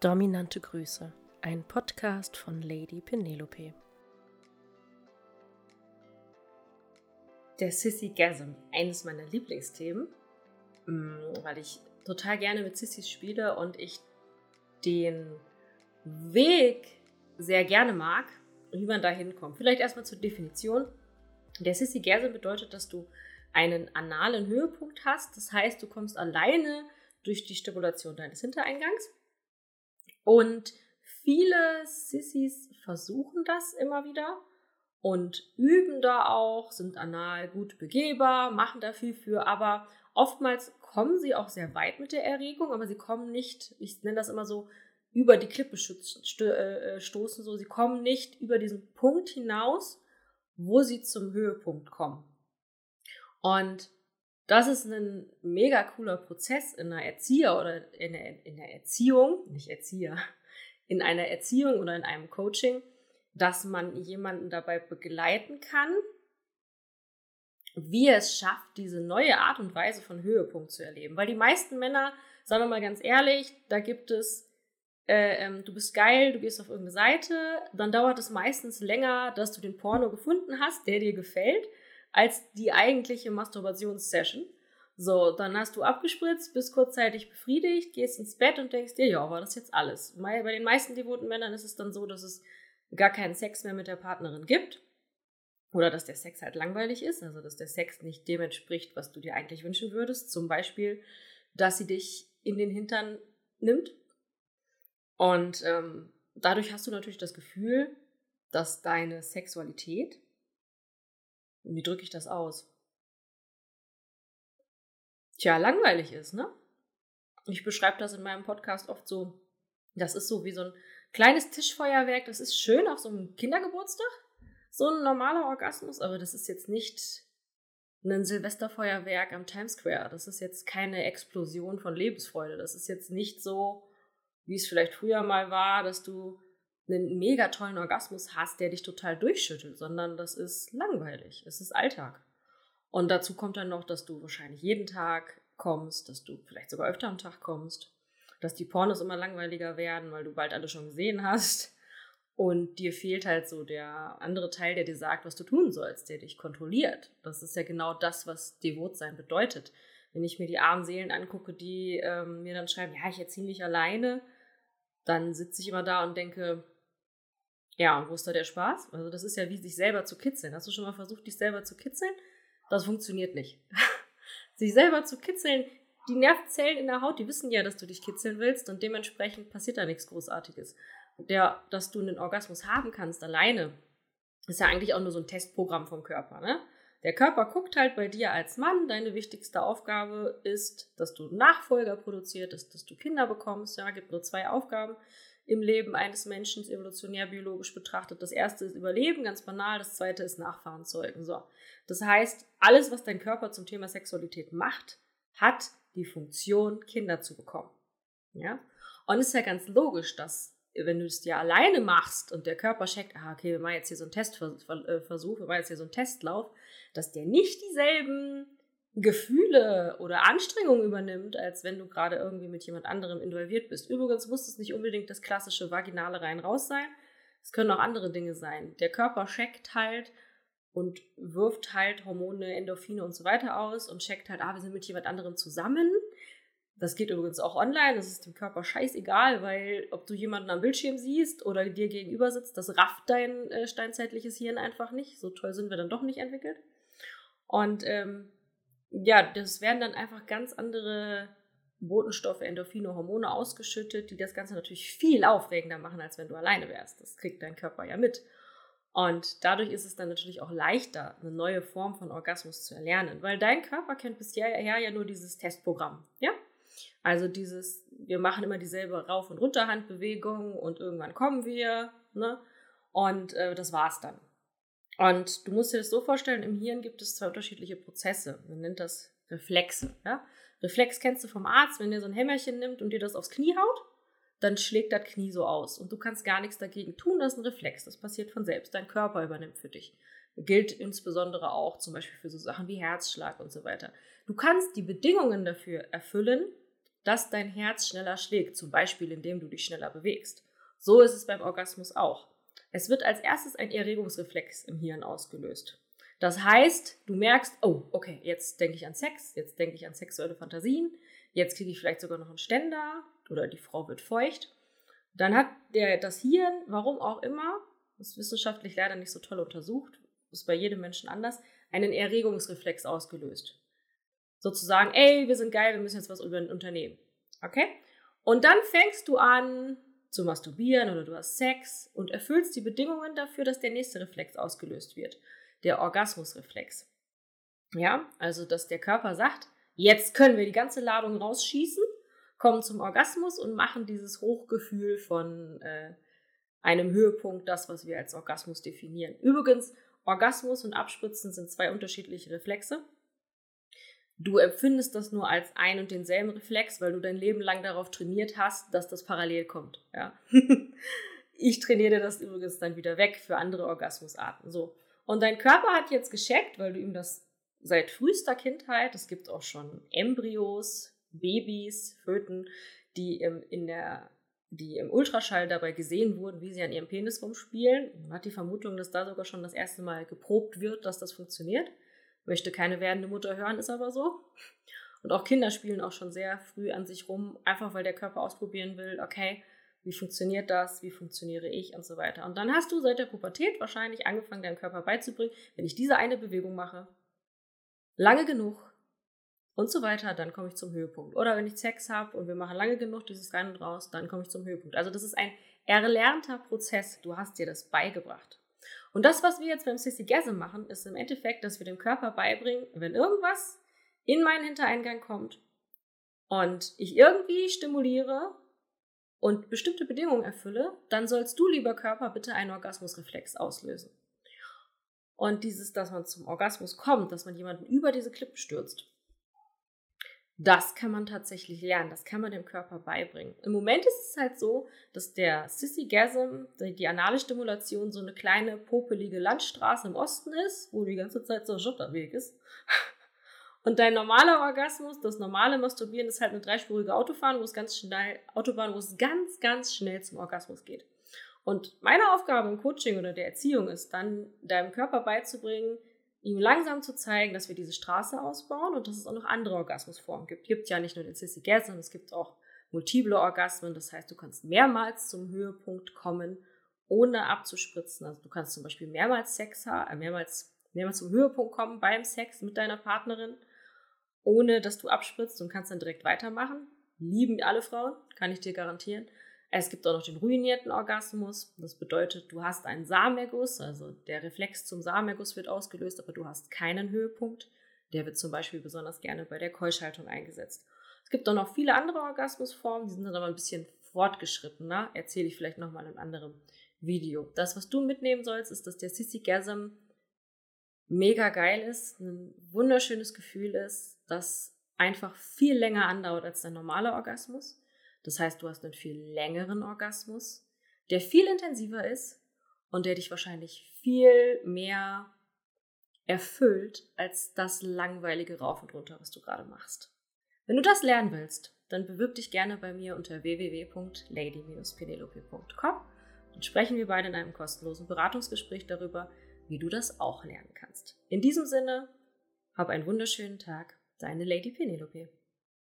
Dominante Grüße, ein Podcast von Lady Penelope. Der Sissy Gasm, eines meiner Lieblingsthemen, mm, weil ich total gerne mit Sissys spiele und ich den Weg sehr gerne mag, wie man da hinkommt. Vielleicht erstmal zur Definition. Der Sissy Gasm bedeutet, dass du einen analen Höhepunkt hast. Das heißt, du kommst alleine durch die Stimulation deines Hintereingangs und viele Sissys versuchen das immer wieder und üben da auch, sind anal gut begehbar, machen da viel für, aber oftmals kommen sie auch sehr weit mit der Erregung, aber sie kommen nicht, ich nenne das immer so, über die Klippe äh, stoßen, so sie kommen nicht über diesen Punkt hinaus, wo sie zum Höhepunkt kommen. Und das ist ein mega cooler Prozess in einer Erzieher oder in der, in der Erziehung, nicht Erzieher, in einer Erziehung oder in einem Coaching, dass man jemanden dabei begleiten kann, wie er es schafft, diese neue Art und Weise von Höhepunkt zu erleben. Weil die meisten Männer, sagen wir mal ganz ehrlich, da gibt es, äh, ähm, du bist geil, du gehst auf irgendeine Seite, dann dauert es meistens länger, dass du den Porno gefunden hast, der dir gefällt als die eigentliche Masturbationssession. So, dann hast du abgespritzt, bist kurzzeitig befriedigt, gehst ins Bett und denkst dir, ja, war das jetzt alles. Bei den meisten devoten Männern ist es dann so, dass es gar keinen Sex mehr mit der Partnerin gibt. Oder dass der Sex halt langweilig ist, also dass der Sex nicht dem entspricht, was du dir eigentlich wünschen würdest. Zum Beispiel, dass sie dich in den Hintern nimmt. Und ähm, dadurch hast du natürlich das Gefühl, dass deine Sexualität wie drücke ich das aus? Tja, langweilig ist, ne? Ich beschreibe das in meinem Podcast oft so. Das ist so wie so ein kleines Tischfeuerwerk. Das ist schön auf so einem Kindergeburtstag. So ein normaler Orgasmus, aber das ist jetzt nicht ein Silvesterfeuerwerk am Times Square. Das ist jetzt keine Explosion von Lebensfreude. Das ist jetzt nicht so, wie es vielleicht früher mal war, dass du einen mega tollen Orgasmus hast, der dich total durchschüttelt, sondern das ist langweilig. Es ist Alltag. Und dazu kommt dann noch, dass du wahrscheinlich jeden Tag kommst, dass du vielleicht sogar öfter am Tag kommst, dass die Pornos immer langweiliger werden, weil du bald alle schon gesehen hast. Und dir fehlt halt so der andere Teil, der dir sagt, was du tun sollst, der dich kontrolliert. Das ist ja genau das, was Devotsein bedeutet. Wenn ich mir die armen Seelen angucke, die ähm, mir dann schreiben, ja, ich erziehe mich alleine, dann sitze ich immer da und denke, ja, und wo ist da der Spaß? Also das ist ja wie sich selber zu kitzeln. Hast du schon mal versucht, dich selber zu kitzeln? Das funktioniert nicht. sich selber zu kitzeln, die Nervenzellen in der Haut, die wissen ja, dass du dich kitzeln willst und dementsprechend passiert da nichts Großartiges. Der, dass du einen Orgasmus haben kannst alleine, ist ja eigentlich auch nur so ein Testprogramm vom Körper. Ne? Der Körper guckt halt bei dir als Mann, deine wichtigste Aufgabe ist, dass du Nachfolger produzierst, dass du Kinder bekommst. Ja, gibt nur zwei Aufgaben im Leben eines Menschen evolutionär biologisch betrachtet. Das erste ist Überleben, ganz banal. Das zweite ist Nachfahren zeugen. So. Das heißt, alles, was dein Körper zum Thema Sexualität macht, hat die Funktion, Kinder zu bekommen. Ja? Und es ist ja ganz logisch, dass wenn du es dir alleine machst und der Körper checkt, ah, okay, wir machen jetzt hier so einen Testversuch, wir machen jetzt hier so einen Testlauf, dass der nicht dieselben Gefühle oder Anstrengungen übernimmt, als wenn du gerade irgendwie mit jemand anderem involviert bist. Übrigens muss es nicht unbedingt das klassische vaginale rein-raus sein. Es können auch andere Dinge sein. Der Körper checkt halt und wirft halt Hormone, Endorphine und so weiter aus und checkt halt, ah, wir sind mit jemand anderem zusammen. Das geht übrigens auch online, das ist dem Körper scheißegal, weil ob du jemanden am Bildschirm siehst oder dir gegenüber sitzt, das rafft dein äh, steinzeitliches Hirn einfach nicht. So toll sind wir dann doch nicht entwickelt. Und ähm, ja, das werden dann einfach ganz andere Botenstoffe, Endorphine, Hormone ausgeschüttet, die das Ganze natürlich viel aufregender machen, als wenn du alleine wärst. Das kriegt dein Körper ja mit. Und dadurch ist es dann natürlich auch leichter, eine neue Form von Orgasmus zu erlernen, weil dein Körper kennt bisher ja nur dieses Testprogramm, ja? Also dieses, wir machen immer dieselbe Rauf- und Runterhandbewegung und irgendwann kommen wir, ne? Und äh, das war's dann. Und du musst dir das so vorstellen, im Hirn gibt es zwei unterschiedliche Prozesse. Man nennt das Reflexe. Ja? Reflex kennst du vom Arzt, wenn der so ein Hämmerchen nimmt und dir das aufs Knie haut, dann schlägt das Knie so aus. Und du kannst gar nichts dagegen tun, das ist ein Reflex. Das passiert von selbst. Dein Körper übernimmt für dich. Gilt insbesondere auch zum Beispiel für so Sachen wie Herzschlag und so weiter. Du kannst die Bedingungen dafür erfüllen, dass dein Herz schneller schlägt, zum Beispiel indem du dich schneller bewegst. So ist es beim Orgasmus auch. Es wird als erstes ein Erregungsreflex im Hirn ausgelöst. Das heißt, du merkst, oh, okay, jetzt denke ich an Sex, jetzt denke ich an sexuelle Fantasien, jetzt kriege ich vielleicht sogar noch einen Ständer oder die Frau wird feucht. Dann hat der, das Hirn, warum auch immer, das ist wissenschaftlich leider nicht so toll untersucht, ist bei jedem Menschen anders, einen Erregungsreflex ausgelöst. Sozusagen, ey, wir sind geil, wir müssen jetzt was über ein Unternehmen. Okay? Und dann fängst du an zu masturbieren oder du hast Sex und erfüllst die Bedingungen dafür, dass der nächste Reflex ausgelöst wird. Der Orgasmusreflex. Ja, also dass der Körper sagt, jetzt können wir die ganze Ladung rausschießen, kommen zum Orgasmus und machen dieses Hochgefühl von äh, einem Höhepunkt, das, was wir als Orgasmus definieren. Übrigens, Orgasmus und Abspritzen sind zwei unterschiedliche Reflexe. Du empfindest das nur als ein und denselben Reflex, weil du dein Leben lang darauf trainiert hast, dass das parallel kommt. Ja. ich trainiere das übrigens dann wieder weg für andere Orgasmusarten. So. Und dein Körper hat jetzt gescheckt, weil du ihm das seit frühester Kindheit, es gibt auch schon Embryos, Babys, Föten, die im, in der die im Ultraschall dabei gesehen wurden, wie sie an ihrem Penis rumspielen. Man hat die Vermutung, dass da sogar schon das erste Mal geprobt wird, dass das funktioniert. Möchte keine werdende Mutter hören, ist aber so. Und auch Kinder spielen auch schon sehr früh an sich rum, einfach weil der Körper ausprobieren will, okay, wie funktioniert das, wie funktioniere ich und so weiter. Und dann hast du seit der Pubertät wahrscheinlich angefangen, deinem Körper beizubringen, wenn ich diese eine Bewegung mache, lange genug, und so weiter, dann komme ich zum Höhepunkt. Oder wenn ich Sex habe und wir machen lange genug dieses Rein und Raus, dann komme ich zum Höhepunkt. Also das ist ein erlernter Prozess. Du hast dir das beigebracht. Und das, was wir jetzt beim Sissy Gasm machen, ist im Endeffekt, dass wir dem Körper beibringen, wenn irgendwas in meinen Hintereingang kommt und ich irgendwie stimuliere und bestimmte Bedingungen erfülle, dann sollst du, lieber Körper, bitte einen Orgasmusreflex auslösen. Und dieses, dass man zum Orgasmus kommt, dass man jemanden über diese Klippe stürzt, das kann man tatsächlich lernen, das kann man dem Körper beibringen. Im Moment ist es halt so, dass der Sissy-Gasm, die anale Stimulation, so eine kleine popelige Landstraße im Osten ist, wo die ganze Zeit so ein Schotterweg ist. Und dein normaler Orgasmus, das normale Masturbieren ist halt eine dreispurige Autobahn, wo es ganz schnell, Autobahn, wo es ganz, ganz schnell zum Orgasmus geht. Und meine Aufgabe im Coaching oder der Erziehung ist dann, deinem Körper beizubringen, ihm langsam zu zeigen, dass wir diese Straße ausbauen und dass es auch noch andere Orgasmusformen gibt. Es gibt ja nicht nur den Sissy Gas, sondern es gibt auch multiple Orgasmen. Das heißt, du kannst mehrmals zum Höhepunkt kommen, ohne abzuspritzen. Also du kannst zum Beispiel mehrmals Sex haben, äh, mehrmals, mehrmals zum Höhepunkt kommen beim Sex mit deiner Partnerin, ohne dass du abspritzt und kannst dann direkt weitermachen. Lieben alle Frauen, kann ich dir garantieren. Es gibt auch noch den ruinierten Orgasmus. Das bedeutet, du hast einen Samenerguss, also der Reflex zum Samenerguss wird ausgelöst, aber du hast keinen Höhepunkt. Der wird zum Beispiel besonders gerne bei der Keuschhaltung eingesetzt. Es gibt auch noch viele andere Orgasmusformen, die sind dann aber ein bisschen fortgeschrittener. Erzähle ich vielleicht nochmal in einem anderen Video. Das, was du mitnehmen sollst, ist, dass der Sissy Gasm mega geil ist, ein wunderschönes Gefühl ist, das einfach viel länger andauert als dein normaler Orgasmus. Das heißt, du hast einen viel längeren Orgasmus, der viel intensiver ist und der dich wahrscheinlich viel mehr erfüllt als das langweilige Rauf und runter, was du gerade machst. Wenn du das lernen willst, dann bewirb dich gerne bei mir unter www.lady-penelope.com und sprechen wir beide in einem kostenlosen Beratungsgespräch darüber, wie du das auch lernen kannst. In diesem Sinne, hab einen wunderschönen Tag, deine Lady Penelope.